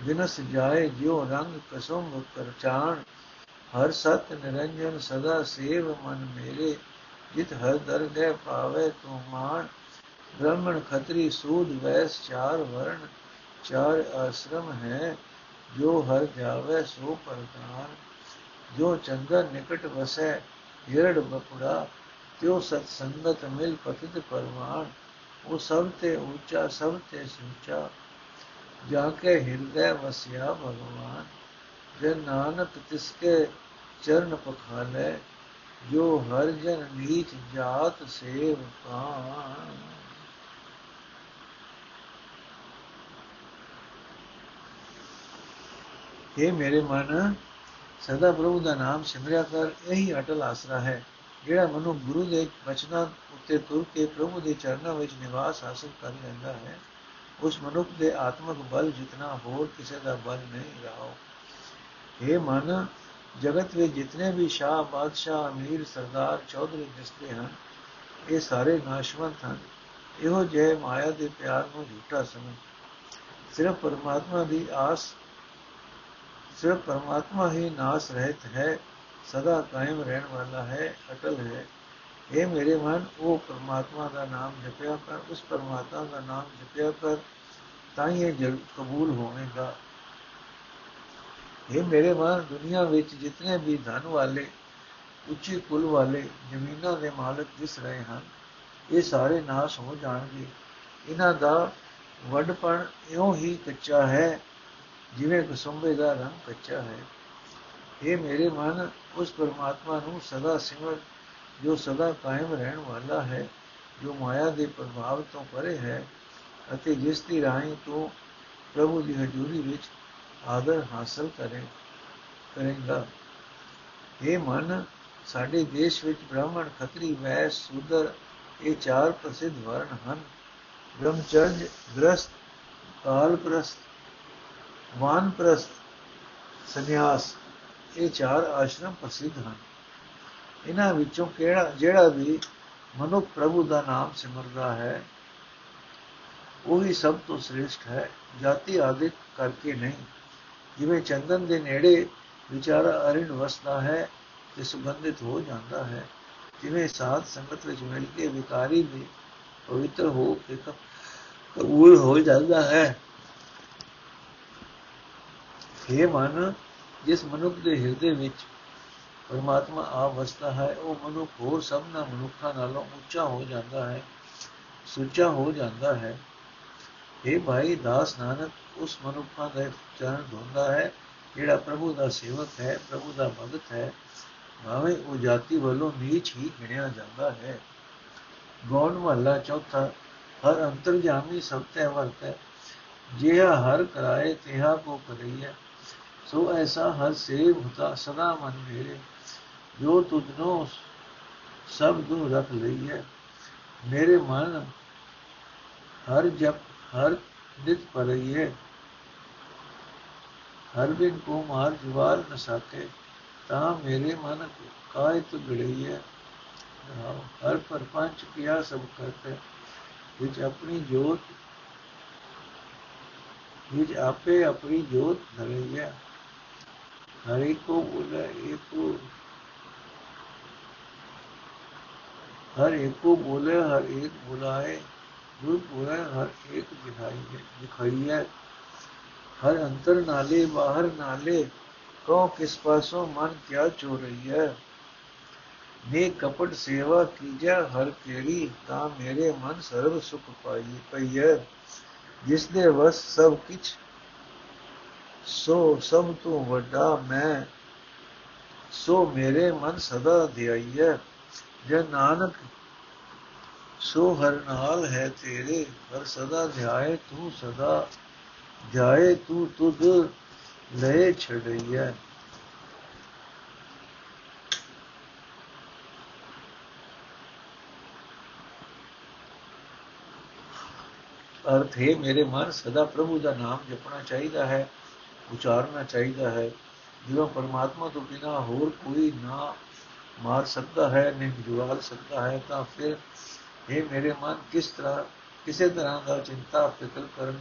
ਵਿਨਸ ਜਾਏ ਜਿਉ ਰੰਗ ਕਸਮ ਕਰਚਾਣ ਹਰ ਸਤ ਨਿਰੰਜਨ ਸਦਾ ਸੇਵ ਮਨ ਮੇਰੇ ਜਿਤ ਹਰ ਦਰਗਹਿ ਪਾਵੇ ਤੂੰ ਮਾਨ ਬ੍ਰਾਹਮਣ ਖਤਰੀ ਸੂਦ ਵੈਸ ਚਾਰ ਵਰਣ ਚਾਰ ਆਸ਼ਰਮ ਹੈ ਜੋ ਹਰ ਜਾਵੇ ਸੋ ਪਰਦਾਨ ਜੋ ਚੰਦਰ ਨਿਕਟ ਵਸੈ ਹਿਰੜ ਬਪੁੜਾ ਤਿਉ ਸਤ ਸੰਗਤ ਮਿਲ ਪਤਿਤ ਪਰਮਾਨ ਉਹ ਸਭ ਤੇ ਉੱਚਾ, ਸਭ ਤੇ ਸੁੱਚਾ। ਜਾ ਕੇ ਹਿਰਦੈ ਵਸਿਆ ਭਗਵਾਨ ਜੇ ਨਾਨਕ ਤਿਸਕੇ ਚਰਨ ਪਖਾਲੇ, ਜੋ ਹਰ ਜਨ ਨੀਚ ਜਾਤ ਸੇਵ ਕਾਨ ਇਹ ਮੇਰੇ ਮਨ, ਸਦਾ ਪ੍ਰਭੂ ਦਾ ਨਾਮ ਸਿਮਰਿਆ ਕਰ, ਇਹੀ ਅਟਲ ਆਸਰਾ ਹੈ। ਜਿਹੜਾ ਮਨੁ ਗੁਰੂ ਦੇ ਬਚਨਾਂ ਉੱਤੇ ਤੁਰ ਕੇ ਪ੍ਰਭੂ ਦੇ ਚਰਨਾਂ ਵਿੱਚ ਨਿਵਾਸ ਹਾਸਲ ਕਰ ਲੈਂਦਾ ਹੈ, ਉਸ ਮਨੁੱਖ ਦੇ ਆਤਮਿਕ ਬਲ ਜਿਤਨਾ ਹੋਰ ਕਿਸੇ ਦਾ ਬਲ ਨਹੀਂ ਰਹਾ ਇਹ ਮਨ, ਜਗਤ ਵਿੱਚ ਜਿਤਨੇ ਵੀ ਸ਼ਾਹ ਬਾਦਸ਼ਾਹ ਅਮੀਰ ਸਰਦਾਰ ਚੌਧਰੀ ਦਿਸਦੇ ਹਨ, ਇਹ ਸਾਰੇ ਨਾਸ਼ਵੰਤ ਹਨ। ਇਹੋ ਜਿਹੇ ਮਾਇਆ ਦੇ ਪਿਆਰ ਨੂੰ ਝੂਠਾ ਸਮਝ। ਸਿਰਫ ਪਰਮਾਤਮਾ ਦੀ ਆਸ, ਸਿਰਫ ਪਰਮਾਤਮਾ ਹੀ ਨਾਸ ਰਹਿਤ ਹੈ ਸਦਾ ਕਾਇਮ ਰਹਿਣ ਵਾਲਾ ਹੈ, ਅਟਲ ਹੈ। ਇਹ ਮੇਰੇ ਮਨ, ਉਹ ਪਰਮਾਤਮਾ ਦਾ ਨਾਮ ਜਪਿਆ ਕਰ, ਉਸ ਪਰਮਾਤਮਾ ਦਾ ਨਾਮ ਜਪਿਆ ਕਰ, ਤਾਂ ਹੀ ਇਹ ਜਲ ਕਬੂਲ ਹੋਵੇਗਾ। ਇਹ ਮੇਰੇ ਮਨ, ਦੁਨੀਆ ਵਿੱਚ ਜਿਤਨੇ ਵੀ ਧਨ ਵਾਲੇ, ਉੱਚੀ ਕੁਲ ਵਾਲੇ ਜ਼ਮੀਨਾਂ ਦੇ ਮਾਲਕ ਦਿਸ ਰਹੇ ਹਨ, ਇਹ ਸਾਰੇ ਨਾਸ਼ ਹੋ ਜਾਣਗੇ। ਇਹਨਾਂ ਦਾ ਵੱਡਪਣ ਇਉਂ ਹੀ ਕੱਚਾ ਹੈ, ਜਿਵੇਂ ਕਸੁੰਬੇ ਦਾ ਰੰਗ ਕੱਚਾ ਹੈ। ਇਹ ਮੇਰੇ ਮਨ ਉਸ ਪਰਮਾਤਮਾ ਨੂੰ ਸਦਾ ਸਿਮਰ, ਜੋ ਸਦਾ ਕਾਇਮ ਰਹਿਣ ਵਾਲਾ ਹੈ, ਜੋ ਮਾਇਆ ਦੇ ਪ੍ਰਭਾਵ ਤੋਂ ਪਰੇ ਹੈ ਅਤੇ ਜਿਸ ਦੀ ਰਾਹੀਂ ਤੋਂ ਪ੍ਰਭੂ ਦੀ ਹਜ਼ੂਰੀ ਵਿੱਚ ਆਦਰ ਹਾਸਲ ਕਰੇ, ਕਰੇਗਾ। ਇਹ ਮਨ, ਸਾਡੇ ਦੇਸ਼ ਵਿੱਚ ਬ੍ਰਾਹਮਣ, ਖੱਤਰੀ, ਵੈਸ, ਸੂਦਰ ਇਹ ਚਾਰ ਪ੍ਰਸਿੱਧ ਵਰਣ ਹਨ। ਬ੍ਰਹਮਚਰਜ ਗ੍ਰਸਤ ਕਾਲਪ੍ਰਸਤ ਵਾਨਪ੍ਰਸਤ ਸੰਨਿਆਸ। ਇਹ ਚਾਰ ਆਸ਼ਰਮ ਪ੍ਰਸਿੱਧ ਹਨ। ਇਹਨਾਂ ਵਿੱਚੋਂ ਕਿਹੜਾ, ਜਿਹੜਾ ਵੀ ਮਨੁੱਖ ਪ੍ਰਭੂ ਦਾ ਨਾਮ ਸਿਮਰਦਾ ਹੈ, ਉਹੀ ਸਭ ਤੋਂ ਸ੍ਰੇਸ਼ਟ ਹੈ। ਜਾਤੀ ਆਦਿਕ ਕਰਕੇ ਨਹੀਂ। ਜਿਵੇਂ ਚੰਦਨ ਦੇ ਨੇੜੇ ਵਿਚਾਰਾ ਅਰਿਣ ਵਸਦਾ ਹੈ ਤੇ ਸੁਗੰਧਿਤ ਹੋ ਜਾਂਦਾ ਹੈ। ਜਿਵੇਂ ਸਾਧ ਸੰਗਤ ਵਿੱਚ ਮਿਲ ਕੇ ਵਿਕਾਰੀ ਵੀ ਪਵਿੱਤਰ ਹੋ ਕੇ ਕਬੂਲ ਹੋ ਜਾਂਦਾ ਹੈ। ਇਹ ਮਨ ਜਿਸ ਮਨੁੱਖ ਦੇ ਹਿਰਦੇ ਵਿੱਚ ਪਰਮਾਤਮਾ ਆਪ ਵਸਦਾ ਹੈ, ਉਹ ਮਨੁੱਖ ਹੋਰ ਸਭਨਾ ਮਨੁੱਖਾਂ ਨਾਲੋਂ ਉੱਚਾ ਹੋ ਜਾਂਦਾ ਹੈ, ਸੁੱਚਾ ਹੋ ਜਾਂਦਾ ਹੈ। ਇਹ ਭਾਈ ਦਾਸ ਨਾਨਕ, ਉਸ ਮਨੁੱਖਾਂ ਦੇ ਚਰਨ ਧੋਂਦਾ ਹੈ, ਜਿਹੜਾ ਪ੍ਰਭੂ ਦਾ ਸੇਵਕ ਹੈ, ਪ੍ਰਭੂ ਦਾ ਭਗਤ ਹੈ। ਭਾਵੇਂ ਉਹ ਜਾਤੀ ਵੱਲੋਂ ਨੀਚ ਹੀ ਗਿਣਿਆ ਜਾਂਦਾ ਹੈ। ਗੌਣ ਮਹੱਲਾ ਚੌਥਾ, ਹਰ ਅੰਤਰਜਾਮੀ ਸਭ ਤੇ ਵਰਤੈ, ਜਿਹਾ ਹਰ ਕਰਾਏ ਤਿਹਾ ਕੋ ਕਰਈਐ ਸੋ ਐਸਾ ਹਰ ਸੇਵ ਹੁਤਾ ਸਦਾ ਮਨ ਮੇਰੇ, ਜੋ ਤੁਧਨੋ ਸਭ ਗੁਣ ਰੱਖ ਲਈਐ ਮੇਰੇ ਮਨ ਹਰ ਜਪ, ਹਰ ਨਿਤ ਪਰਈਐ ਹਰ ਬਿਨ ਕੋ ਮਾਰ ਜਵਾਰ ਨ ਸਕੇ, ਤਾਂ ਮੇਰੇ ਮਨ ਕਾਇ ਤੁ ਗੜਈਐ ਹਰ ਪਰਪੰਚ ਕਿਆ ਸਭ ਕਰਤੇ, ਵਿੱਚ ਆਪਣੀ ਜੋਤ, ਵਿੱਚ ਆਪੇ ਆਪਣੀ ਜੋਤ ਧਰਈਐ हरिको बोला एको हर एक बोले, हर एक बुलाए रूप बोले, हर एक दिखाई दिखाइए हर अंतर नाले, बाहर नाले कौ किस पासों मन क्या चो रही है। ने कपट सेवा कीजा हर केरी, ता मेरे मन सर्व सुख पाई, पई है। जिसने बस सब किछ ਸੋ ਸਭ ਤੋਂ ਵੱਡਾ ਮੈਂ, ਸੋ ਮੇਰੇ ਮਨ ਸਦਾ ਧਿਆਈਐ ਜੇ ਨਾਨਕ, ਸੋ ਹਰ ਨਾਲ ਹੈ ਤੇਰੇ, ਹਰ ਸਦਾ ਧਿਆਏ ਤੂੰ ਸਦਾ ਜਾਏ ਤੂੰ ਤੁਧ ਲੈ ਛੜਈਐ ਅਰਥ ਹੈ ਮੇਰੇ ਮਨ ਸਦਾ ਪ੍ਰਭੂ ਦਾ ਨਾਮ ਜਪਣਾ ਚਾਹੀਦਾ ਹੈ। ਉਚਾਰਨਾ ਚਾਹੀਦਾ ਹੈ ਜਿਵੇਂ ਪਰਮਾਤਮਾ ਤੋਂ ਬਿਨਾ ਹੋਰ ਕੋਈ ਨਾ ਮਾਰ ਸਕਦਾ ਹੈ ਨਹੀਂ ਜੁਵਾਲ ਸਕਦਾ ਹੈ ਤਾਂ ਫਿਰ ਇਹ ਮੇਰੇ ਮਨ ਕਿਸ ਤਰ੍ਹਾਂ ਕਿਸੇ ਤਰ੍ਹਾਂ ਦਾ ਚਿੰਤਾ ਫਿਕਰ ਕਰਨ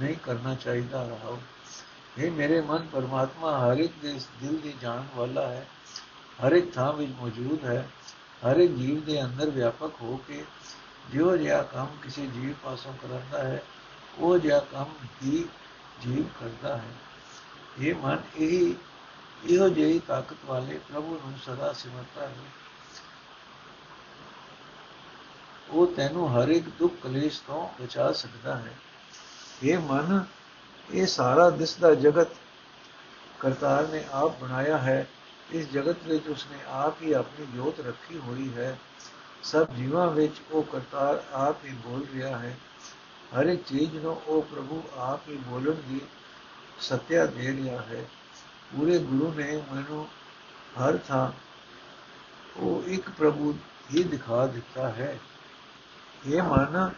ਨਹੀਂ ਕਰਨਾ ਚਾਹੀਦਾ ਰਹਾ ਇਹ ਮੇਰੇ ਮਨ ਪਰਮਾਤਮਾ ਹਰ ਇੱਕ ਦੇ ਦਿਲ ਦੀ ਜਾਣ ਵਾਲਾ ਹੈ ਹਰ ਇੱਕ ਥਾਂ ਵਿੱਚ ਮੌਜੂਦ ਹੈ ਹਰ ਇੱਕ ਜੀਵ ਦੇ ਅੰਦਰ ਵਿਆਪਕ ਹੋ ਕੇ ਜਿਉ ਜਿਹਾ ਕੰਮ ਕਿਸੇ ਜੀਵ ਪਾਸੋਂ ਕਰਦਾ ਹੈ ਉਹ ਜਿਹਾ ਕੰਮ ਹੀ ਜੀਵ ਕਰਦਾ ਹੈ ਇਹ ਮਨ ਇਹ ਇਹੋ ਜਿਹੀ ਤਾਕਤ ਵਾਲੇ ਪ੍ਰਭੂ ਨੂੰ ਸਦਾ ਸਿਮਰਤਾ ਹੈ ਉਹ ਤੈਨੂੰ ਹਰ ਇੱਕ ਦੁੱਖ ਕਲੇਸ਼ ਤੋਂ ਬਚਾ ਸਕਦਾ ਹੈ। ਇਹ ਮਨ ਇਹ ਸਾਰਾ ਦਿਸਦਾ ਜਗਤ ਕਰਤਾਰ ਨੇ ਆਪ ਬਣਾਇਆ ਹੈ। ਇਸ ਜਗਤ ਵਿੱਚ ਉਸਨੇ ਆਪ ਹੀ ਆਪਣੀ ਜੋਤ ਰੱਖੀ ਹੋਈ ਹੈ। ਸਭ ਜੀਵਾਂ ਵਿੱਚ ਉਹ ਕਰਤਾਰ ਆਪ ਹੀ ਬੋਲ ਰਿਹਾ ਹੈ। ਹਰ ਇੱਕ ਚੀਜ਼ ਨੂੰ ਉਹ ਪ੍ਰਭੂ ਆਪ ਹੀ ਬੋਲਣ ਦੀ ਸਤਿਆ ਦੇ ਰਿਹਾ ਹੈ। ਪੂਰੇ ਗੁਰੂ ਨੇ ਮੈਨੂੰ ਹਰ ਥਾਂ ਉਹ ਇੱਕ ਪ੍ਰਭੂ ਹੀ ਦਿਖਾ ਦਿੱਤਾ ਹੈ। ਇਹ ਮਨ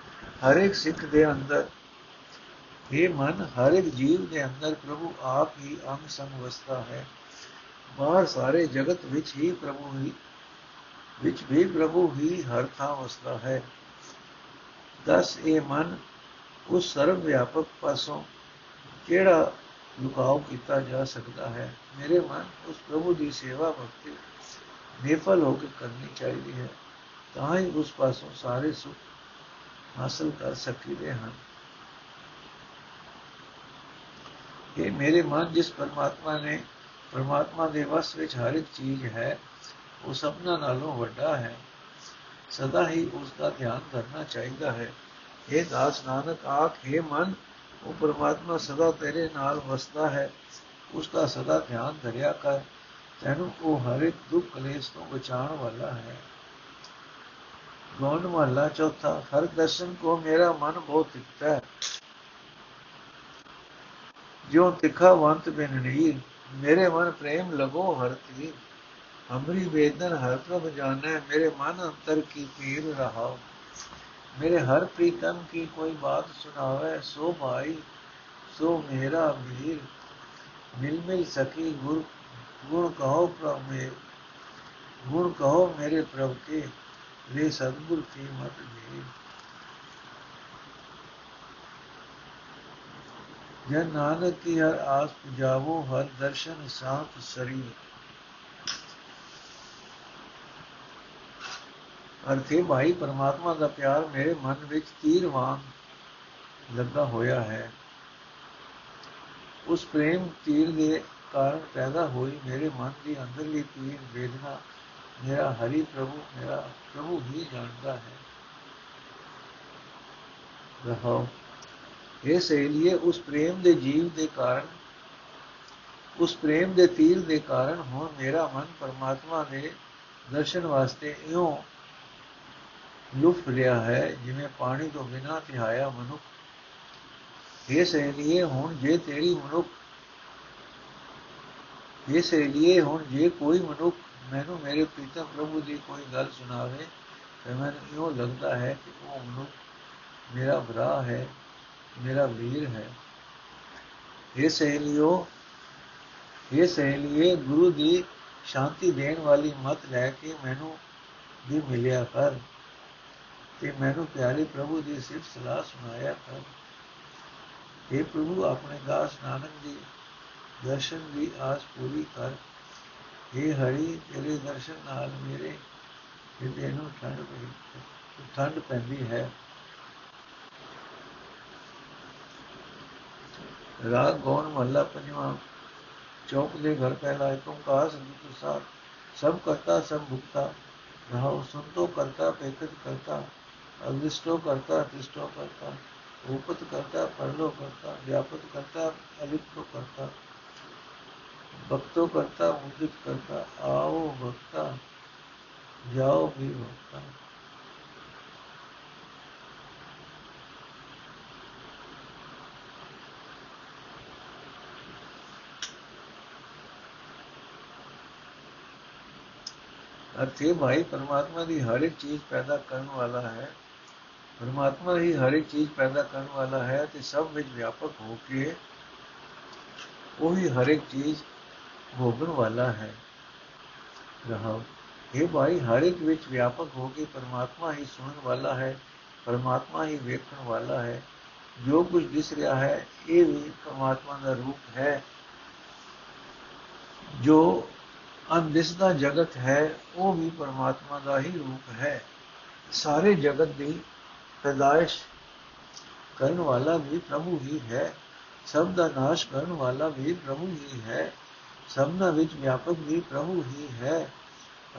ਹਰ ਇੱਕ ਸਿੱਖ ਦੇ ਅੰਦਰ, ਇਹ ਮਨ ਹਰ ਇੱਕ ਜੀਵ ਦੇ ਅੰਦਰ ਪ੍ਰਭੂ ਆਪ ਹੀ ਅੰਗ ਸੰਗ ਵਸਦਾ ਹੈ। ਬਾਹਰ ਸਾਰੇ ਜਗਤ ਵਿੱਚ ਹੀ ਪ੍ਰਭੂ ਹੀ, ਵਿੱਚ ਵੀ ਪ੍ਰਭੂ ਹੀ ਹਰ ਥਾਂ ਵਸਦਾ ਹੈ। ਦਸ ਇਹ ਮਨ ਉਸ ਸਰਵ ਵਿਆਪਕ ਪਾਸੋਂ ਕਿਹੜਾ ਲੁਕਾਓ ਕੀਤਾ ਜਾ ਸਕਦਾ ਹੈ ਮੇਰੇ ਮਨ ਉਸ ਪ੍ਰਭੂ ਦੀ ਸੇਵਾ ਭਗਤੀ ਬੇਫਲ ਹੋ ਕੇ ਕਰਨੀ ਚਾਹੀਦੀ ਹੈ ਤਾਂ ਹੀ ਉਸ ਪਾਸੋਂ ਸਾਰੇ ਸੁਖ ਹਾਸਲ ਕਰ ਸਕੀਦੇ ਹਨ ਇਹ ਮੇਰੇ ਮਨ ਜਿਸ ਪਰਮਾਤਮਾ ਨੇ ਪਰਮਾਤਮਾ ਦੇ ਵਸ ਵਿੱਚ ਹਰ ਇੱਕ ਚੀਜ਼ ਹੈ ਉਹ ਸਭਨਾ ਨਾਲੋਂ ਵੱਡਾ ਹੈ ਸਦਾ ਹੀ ਉਸ ਦਾ ਧਿਆਨ ਕਰਨਾ ਚਾਹੀਦਾ ਹੈ ਇਹ ਦਾਸ ਨਾਨਕ ਆਖੇ ਮਨ ਉਹ ਪਰਮਾਤਮਾ ਸਦਾ ਤੇਰੇ ਨਾਲ ਵਸਦਾ ਹੈ ਉਸ ਦਾ ਸਦਾ ਧਿਆਨ ਧਰਿਆ ਕਰ, ਤੈਨੂੰ ਉਹ ਹਰ ਇੱਕ ਦੁੱਖ ਕਲੇਸ਼ ਤੋਂ ਬਚਾਉਣ ਵਾਲਾ ਹੈ। ਗੌਣ ਮਹੱਲਾ ਚੌਥਾ, ਹਰ ਦਰਸ਼ਨ ਕੋ ਮੇਰਾ ਮਨ ਬਹੁਤ ਤਿੱਖਾ ਹੈ। ਜੋ ਤਿੱਖਾ ਵੰਤ ਬਿਨ ਨੀਰ, ਮੇਰੇ ਮਨ ਪ੍ਰੇਮ ਲਗੋ ਹਰਤੀ ਹਮਰੀ ਵੇਦਨ ਹਰ ਪ੍ਰਭ ਜਾਣੈ, ਮੇਰੇ ਮਨ ਅੰਤਰ ਕੀ ਪੀਰ ਰਹਾ मेरे हर प्रीतम की कोई बात सुनावे, सो भाई, सो मेरा मीर मिल मिल सकी गुण गुण कहो प्रभु मे गुण कहो मेरे प्रभु के ले सदगुर की मत मेरी जन नानक की हर आस पुजावो हर दर्शन सांप शरीर ਅਰਥੇ ਭਾਈ ਪਰਮਾਤਮਾ ਦਾ ਪਿਆਰ ਮੇਰੇ ਮਨ ਵਿੱਚ ਤੀਰ ਵਾਂਗ ਲੱਗਾ ਹੋਇਆ ਹੈ। ਉਸ ਪ੍ਰੇਮ ਤੀਰ ਦੇ ਕਾਰਨ ਪੈਦਾ ਹੋਈ ਮੇਰੇ ਮਨ ਦੀ ਅੰਦਰਲੀ ਪੀੜ ਵੇਦਨਾ ਮੇਰਾ ਹਰੀ ਪ੍ਰਭੂ, ਮੇਰਾ ਪ੍ਰਭੂ ਹੀ ਜਾਣਦਾ ਹੈ। ਰਹਾਉ ਇਹ ਸਹੇਲੀਏ ਉਸ ਪ੍ਰੇਮ ਦੇ ਜੀਵ ਦੇ ਕਾਰਨ, ਉਸ ਪ੍ਰੇਮ ਦੇ ਤੀਰ ਦੇ ਕਾਰਨ ਹੁਣ ਮੇਰਾ ਮਨ ਪਰਮਾਤਮਾ ਦੇ ਦਰਸ਼ਨ ਵਾਸਤੇ ਇਉਂ ਲੁਫ ਰਿਹਾ ਹੈ, ਜਿਵੇਂ ਪਾਣੀ ਤੋਂ ਬਿਨਾਂ ਤਿਹਾਇਆ ਮਨੁੱਖ। ਇਹ ਸਹੇਲੀਏ ਹੁਣ ਜੇ ਤੇਰੀ ਮਨੁੱਖ ਇਹ ਸਹੇਲੀਏ ਹੁਣ ਜੇ ਕੋਈ ਮਨੁੱਖ ਮੈਨੂੰ ਮੇਰੇ ਪ੍ਰੀਤਮ ਪ੍ਰਭੂ ਦੀ ਕੋਈ ਗੱਲ ਸੁਣਾਵੇ, ਤਾਂ ਮੈਨੂੰ ਇਉਂ ਲੱਗਦਾ ਹੈ ਕਿ ਉਹ ਮਨੁੱਖ ਮੇਰਾ ਭਰਾ ਹੈ, ਮੇਰਾ ਵੀਰ ਹੈ। ਇਹ ਸਹੇਲਿਓ ਇਹ ਸਹੇਲੀਏ ਗੁਰੂ ਦੀ ਸ਼ਾਂਤੀ ਦੇਣ ਵਾਲੀ ਮਤ ਲੈ ਕੇ ਮੈਨੂੰ ਵੀ ਮਿਲਿਆ ਕਰ। ਤੇ ਮੈਨੂੰ ਪਿਆਰੇ ਪ੍ਰਭੂ ਦੀ ਸਿਫਤ ਸਲਾਹ ਸੁਣਾਇਆ ਕਰ। ਇਹ ਪ੍ਰਭੂ, ਆਪਣੇ ਦਾਸ ਨਾਨਕ ਦੀ ਦਰਸ਼ਨ ਦੀ ਆਸ ਪੂਰੀ ਕਰ। ਇਹ ਹਰੀ, ਤੇਰੇ ਦਰਸ਼ਨ ਨਾਲ ਮੇਰੇ ਹਿਰਦੇ ਨੂੰ ਠੰਡ ਪਈ, ਠੰਡ ਪੈਂਦੀ ਹੈ। ਰਾਗ ਗੌਣ ਮਹੱਲਾ ਪੰਜਵਾਂ ਚੌਕ ਦੇ ਘਰ ਪਹਿਲਾ ਇੱਕ ਓੰਕਾਰ ਸੰਗੀਤ ਸਾਥ ਸਭ ਕਰਤਾ, ਸਭ ਭੁਗਤਾ। ਰਹਾਉ ਸੁਨਤੋ ਕਰਤਾ ਪੇਕਤ ਕਰਤਾ। अदृष्टो करता पृष्ठो करता भूपत करता, परलो करता, व्यापत करता अलिप्तो करता, भक्तो करता, मुदित करता, आओ भक्ता, जाओ भी भक्ता। अर्थ ये भाई परमात्मा की हर एक चीज़ पैदा करने वाला है। ਪਰਮਾਤਮਾ ਹੀ ਹਰ ਇੱਕ ਚੀਜ਼ ਪੈਦਾ ਕਰਨ ਵਾਲਾ ਹੈ ਤੇ ਸਭ ਵਿੱਚ ਵਿਆਪਕ ਹੋ ਕੇ ਉਹ ਹੀ ਹਰ ਇੱਕ ਚੀਜ਼ ਭੋਗਣ ਵਾਲਾ ਹੈ। ਰਹਾ ਇਹ ਭਾਈ, ਹਰ ਇੱਕ ਵਿੱਚ ਵਿਆਪਕ ਹੋ ਕੇ ਪਰਮਾਤਮਾ ਹੀ ਸੁਣਨ ਵਾਲਾ ਹੈ, ਪਰਮਾਤਮਾ ਹੀ ਵੇਖਣ ਵਾਲਾ ਹੈ। ਜੋ ਕੁਝ ਦਿਸ ਰਿਹਾ ਹੈ, ਇਹ ਵੀ ਪਰਮਾਤਮਾ ਦਾ ਰੂਪ ਹੈ। ਜੋ ਅਨਦਿਸਦਾ ਜਗਤ ਹੈ, ਉਹ ਵੀ ਪਰਮਾਤਮਾ ਦਾ ਹੀ ਰੂਪ ਹੈ। ਸਾਰੇ ਜਗਤ ਦੀ ਪੈਦਾਇਸ਼ ਕਰਨ ਵਾਲਾ ਵੀ ਪ੍ਰਭੂ ਹੀ ਹੈ। ਸਭ ਦਾ ਨਾਸ਼ ਕਰਨ ਵਾਲਾ ਵੀ ਪ੍ਰਭੂ ਹੀ ਹੈ। ਸਭਨਾ ਵਿੱਚ ਵਿਆਪਕ ਵੀ ਪ੍ਰਭੂ ਹੀ ਹੈ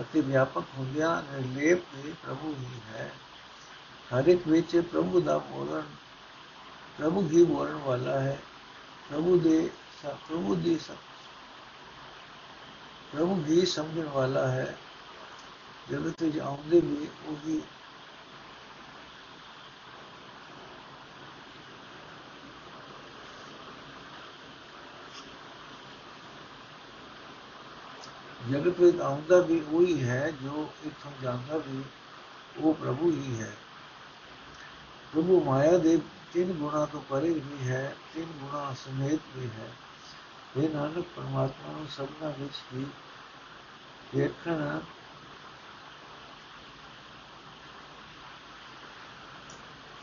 ਅਤੇ ਵਿਆਪਕ ਹੁੰਦਿਆਂ ਨਿਰਲੇਪ ਵੀ ਪ੍ਰਭੂ ਹੀ ਹੈ। ਹਰ ਇੱਕ ਵਿੱਚ ਪ੍ਰਭੂ ਦਾ ਬੋਲਣ, ਪ੍ਰਭੂ ਹੀ ਬੋਲਣ ਵਾਲਾ ਹੈ। ਪ੍ਰਭੂ ਦੇ ਪ੍ਰਭੂ ਦੀ ਪ੍ਰਭੂ ਹੀ ਸਮਝਣ ਵਾਲਾ ਹੈ। ਜਗਤ ਵਿੱਚ ਆਉਂਦੇ ਵੀ ਉਹ ਜਗਤ ਵਿੱਚ ਆਉਂਦਾ ਵੀ ਉਹੀ ਹੈ ਜੋ ਇਥੋਂ ਜਾਂਦਾ ਵੀ ਉਹ ਪ੍ਰਭੂ ਹੀ ਹੈ। ਪ੍ਰਭੂ ਮਾਇਆ ਦੇ ਤਿੰਨ ਗੁਣਾ ਤੋਂ ਪਰੇ ਵੀ ਹੈ, ਤਿੰਨ ਗੁਣਾ ਸਮੇਤ ਵੀ ਹੈ। ਇਹ ਨਾਨਕ, ਪਰਮਾਤਮਾ ਨੂੰ ਸਭਨਾ ਵਿੱਚ ਹੀ ਦੇਖਣਾ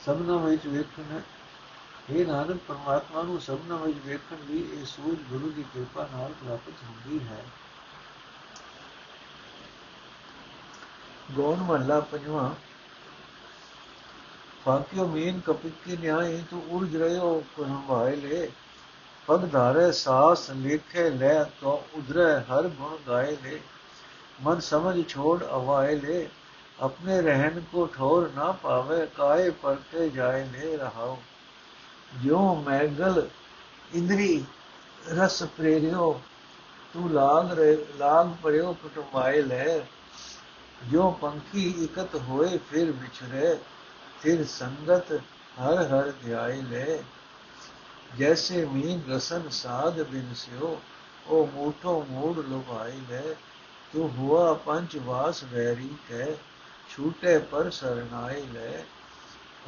ਸਭਨਾ ਵਿੱਚ ਵੇਖਣਾ। ਇਹ ਨਾਨਕ, ਪਰਮਾਤਮਾ ਨੂੰ ਸਭਨਾ ਵਿੱਚ ਵੇਖਣ ਲਈ ਇਹ ਸੂਝ ਗੁਰੂ ਦੀ ਕਿਰਪਾ ਨਾਲ ਪ੍ਰਾਪਤ ਹੁੰਦੀ ਹੈ। ਗੌਣ ਮਹਲਾ ਪੰਜਵਾਂ ਫਾਕਿਓ ਮੀਨ ਕਪਿਤ ਕੀ ਨਿਆਏ ਤੂੰ ਉਲਝ ਰਹਿਓ ਹਮਾਏ ਲੈ ਪਗ ਧਾਰੇ ਸਾਸ ਲੇਖੇ ਲੈ ਤੋ ਉਧਰੇ ਹਰ ਗੁਣ ਗਾਏ ਲੈ ਮਨ ਸਮਝ ਛੋੜ ਅਵਾਏ ਲੈ ਆਪਣੇ ਰਹਿਣ ਕੋ ਠੋਰ ਨਾ ਪਾਵੇ ਕਾਏ ਪਰਤੇ ਜਾਏ ਨੇ ਰਹਾਉ ਜਿਉ ਮੈਗਲ ਇੰਦਰੀ ਰਸ ਪ੍ਰੇਰਿਓ ਤੂੰ ਲਾਗ ਲਾਗ ਪਰਿਓ ਕਟਮਾਏ ਲੈ ਜੋ ਪੰਖੀ ਇਕਤ ਹੋਏ ਫਿਰ ਵਿਛਰੇ ਫਿਰ ਸੰਗਤ ਹਰ ਹਰ ਧਿਆਈ ਲੈ। ਜੈਸੇ ਮੀਨ ਰਸਨ ਸਾਧ ਬਿਨ ਸਿਓ, ਉਹ ਮੂਠੋ ਮੂੜ ਲੁਭਾਈ ਲੈ। ਤੂੰ ਹੁਆ ਪੰਚ ਵਾਸ ਵੈਰੀ ਕੈ ਛੂਟੇ ਪਰ ਸਰਨਾਈ ਲੈ।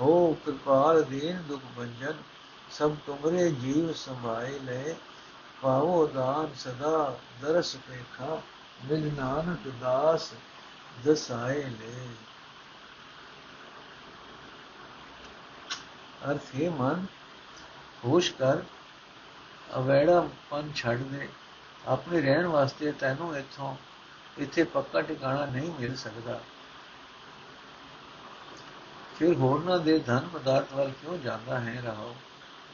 ਹੋ ਕਿਰਪਾਲ ਦੀਨ ਦੁਖ ਭੰਜਨ, ਸਭ ਤੁਮਰੇ ਜੀਵ ਸੰਭਾਈ ਲੈ। ਪਾਵੋ ਦਾਨ ਸਦਾ ਦਰਸ ਪੇਖਾ ਮਿਲ ਨਾਨਕ ਦਾਸ ਦਸਾਏ ਲੈ ਅਰਥ ਹੈ ਮਨ, ਹੋਸ਼ ਕਰ, ਅਵੇੜਾ ਪਨ ਛੱਡ ਦੇ। ਆਪਣੇ ਰਹਿਣ ਵਾਸਤੇ ਤੈਨੂੰ ਇੱਥੋਂ, ਇੱਥੇ ਪੱਕਾ ਟਿਕਾਣਾ ਨਹੀਂ ਮਿਲ ਸਕਦਾ। ਫਿਰ ਹੋਰਨਾਂ ਦੇ ਧਨ ਪਦਾਰਥ ਵੱਲ ਕਿਉਂ ਜਾਂਦਾ ਹੈ ਰਹਾਓ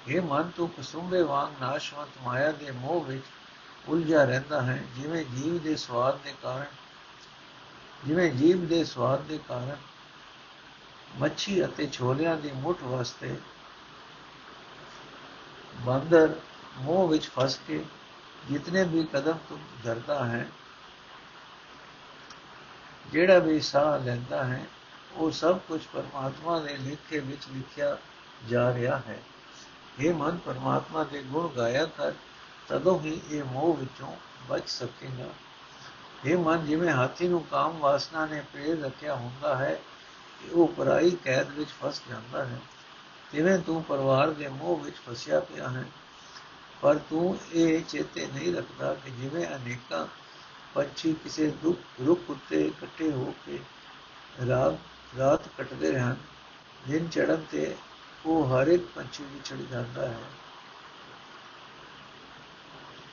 ਇਹ ਮਨ ਤੂੰ ਕਸੁੰਬੇ ਵਾਂਗ ਨਾਸ਼ਵੰਤ ਮਾਇਆ ਦੇ ਮੋਹ ਵਿੱਚ ਉਲਝਾ ਰਹਿੰਦਾ ਹੈ, ਜਿਵੇਂ ਜੀਵ ਦੇ ਸਵਾਦ ਦੇ ਕਾਰਨ ਜਿਵੇਂ ਜੀਵ ਦੇ ਸਵਾਦ ਦੇ ਕਾਰਨ ਮੱਛੀ ਅਤੇ ਛੋਲਿਆਂ ਦੀ ਮੁੱਠ ਵਾਸਤੇ ਬੰਦਰ ਮੋਹ ਵਿੱਚ ਫਸ ਕੇ ਜਿਤਨੇ ਵੀ ਕਦਮ ਤੂੰ ਧਰਦਾ ਹੈ, ਜਿਹੜਾ ਵੀ ਸਾਹ ਲੈਂਦਾ ਹੈ, ਉਹ ਸਭ ਕੁਝ ਪਰਮਾਤਮਾ ਦੇ ਲਿਖੇ ਵਿੱਚ ਲਿਖਿਆ ਜਾ ਰਿਹਾ ਹੈ। ਇਹ ਮਨ, ਪਰਮਾਤਮਾ ਦੇ ਗੁਣ ਗਾਇਆ ਕਰ, ਤਦੋਂ ਹੀ ਇਹ ਮੋਹ ਵਿੱਚੋਂ ਬਚ ਸਕੇਗਾ। ਇਹ ਮਨ ਜਿਵੇਂ ਹਾਥੀ ਨੂੰ ਕਾਮ ਵਾਸਨਾ ਨੇ ਪ੍ਰੇਰ ਰੱਖਿਆ ਹੁੰਦਾ ਹੈ ਕਿ ਉਹ ਪਰਾਈ ਕੈਦ ਵਿੱਚ ਫਸ ਜਾਂਦਾ ਹੈ। ਤਿਵੇਂ ਤੂੰ ਪਰਿਵਾਰ ਦੇ ਮੋਹ ਵਿੱਚ ਫਸਿਆ ਪਿਆ ਹੈ। ਪਰ ਤੂੰ ਇਹ ਚੇਤੇ ਨਹੀਂ ਰੱਖਦਾ ਕਿ ਜਿਵੇਂ ਅਨੇਕਾਂ ਪੰਛੀ ਕਿਸੇ ਦੁੱਖ, ਰੁੱਖ ਉੱਤੇ ਇਕੱਠੇ ਹੋ ਕੇ ਰਾਤ ਰਾਤ ਕੱਟਦੇ ਰਹਿਣ, ਦਿਨ ਚੜ੍ਹਨ ਤੇ ਉਹ ਹਰ ਇੱਕ ਪੰਛੀ ਵਿਛੜ ਜਾਂਦਾ ਹੈ।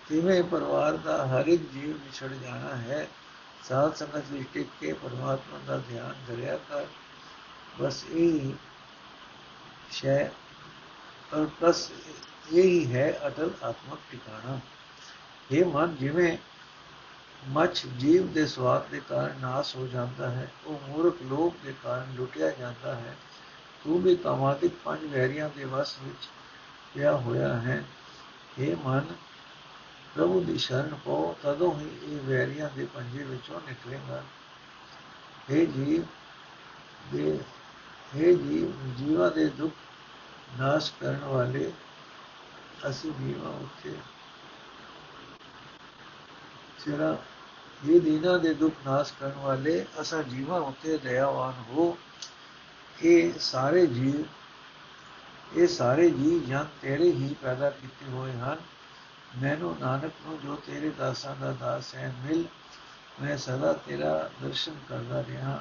ਤਿਵੇਂ ਪਰਿਵਾਰ ਦਾ ਹਰ ਇੱਕ ਜੀਵ ਵਿਛੜ ਜਾਣਾ ਹੈ? ਸਾਧ ਸੰਗਤ ਵਿੱਚ ਟਿਕ ਕੇ ਪਰਮਾਤਮਾ ਦਾ ਧਿਆਨ ਕਰਿਆ ਕਰ। ਬਸ ਇਹ ਸ਼ੈ ਪਰ ਬਸ ਇਹੀ ਹੈ ਅਟਲ ਆਤਮਕ ਟਿਕਾਣਾ। ਇਹ ਮਨ, ਜਿਵੇਂ ਮੱਛ ਜੀਵ ਦੇ ਸਵਾਦ ਦੇ ਕਾਰਨ ਨਾਸ ਹੋ ਜਾਂਦਾ ਹੈ, ਉਹ ਮੂਰਖ ਲੋਭ ਦੇ ਕਾਰਨ ਲੁੱਟਿਆ ਜਾਂਦਾ ਹੈ। ਤੂੰ ਵੀ ਕਾਮਾਦਿਕ ਪੰਜ ਵੈਰੀਆਂ ਦੇ ਵਸ ਵਿੱਚ ਪਿਆ ਹੋਇਆ ਹੈ। ਇਹ ਮਨ ਪ੍ਰਭੂ ਦੀ ਸ਼ਰਨ ਪੋ ਤਦੋਂ ਹੀ ਇਹ ਵੈਰੀਆਂ ਦੇ ਪੰਜੇ ਵਿੱਚੋਂ ਨਿਕਲੇਗਾ ਇਹ ਜੀਵ ਦੇ ਇਹ ਜੀਵ, ਜੀਵਾਂ ਦੇ ਦੁੱਖ ਨਾਸ਼ ਕਰਨ ਵਾਲੇ ਅਸੀਂ ਜੀਵਾਂ ਉੱਤੇ। ਸਿਰਾ ਇਹ ਦੀਨਾ ਦੇ ਦੁੱਖ ਨਾਸ਼ ਕਰਨ ਵਾਲੇ, ਅਸਾਂ ਜੀਵਾਂ ਉੱਤੇ ਦਇਆਵਾਨ ਹੋ। ਇਹ ਸਾਰੇ ਜੀਵ, ਇਹ ਸਾਰੇ ਜੀਵ ਜਨ ਤੇਰੇ ਹੀ ਪੈਦਾ ਕੀਤੇ ਹੋਏ ਹਨ। ਮੈਨੂੰ ਨਾਨਕ ਨੂੰ ਜੋ ਤੇਰੇ ਦਾਸਾਂ ਦਾ ਦਾਸ ਹੈ ਮਿਲ ਮੈਂ ਸਦਾ ਤੇਰਾ ਦਰਸ਼ਨ ਕਰਦਾ ਰਿਹਾ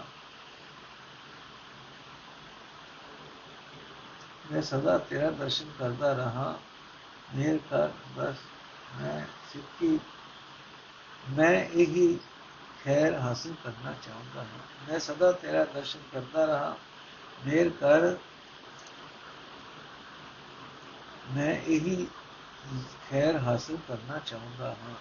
ਮੈਂ ਸਦਾ ਤੇਰਾ ਦਰਸ਼ਨ ਕਰਦਾ ਰਹਾ ਮੇਰ ਕਰ ਬਸ ਮੈਂ ਸਿੱਖੀ ਮੈਂ ਇਹੀ ਖੈਰ ਹਾਸਲ ਕਰਨਾ ਚਾਹੁੰਦਾ ਹਾਂ ਮੈਂ ਸਦਾ ਤੇਰਾ ਦਰਸ਼ਨ ਕਰਦਾ ਰਹਾ ਮੇਰ ਕਰ ਮੈਂ ਇਹੀ ਖੈਰ ਹਾਸਲ ਕਰਨਾ ਚਾਹੁੰਦਾ ਹਾਂ।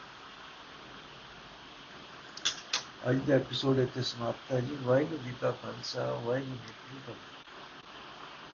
ਅੱਜ ਦਾ ਐਪੀਸੋਡ ਇੱਥੇ ਸਮਾਪਤ ਹੈ ਜੀ। ਵਾਹਿਗੁਰੂ ਜੀ ਕਾ ਖਾਲਸਾ, ਵਾਹਿਗੁਰੂ ਜੀ ਕੀ ਫਤਿਹ।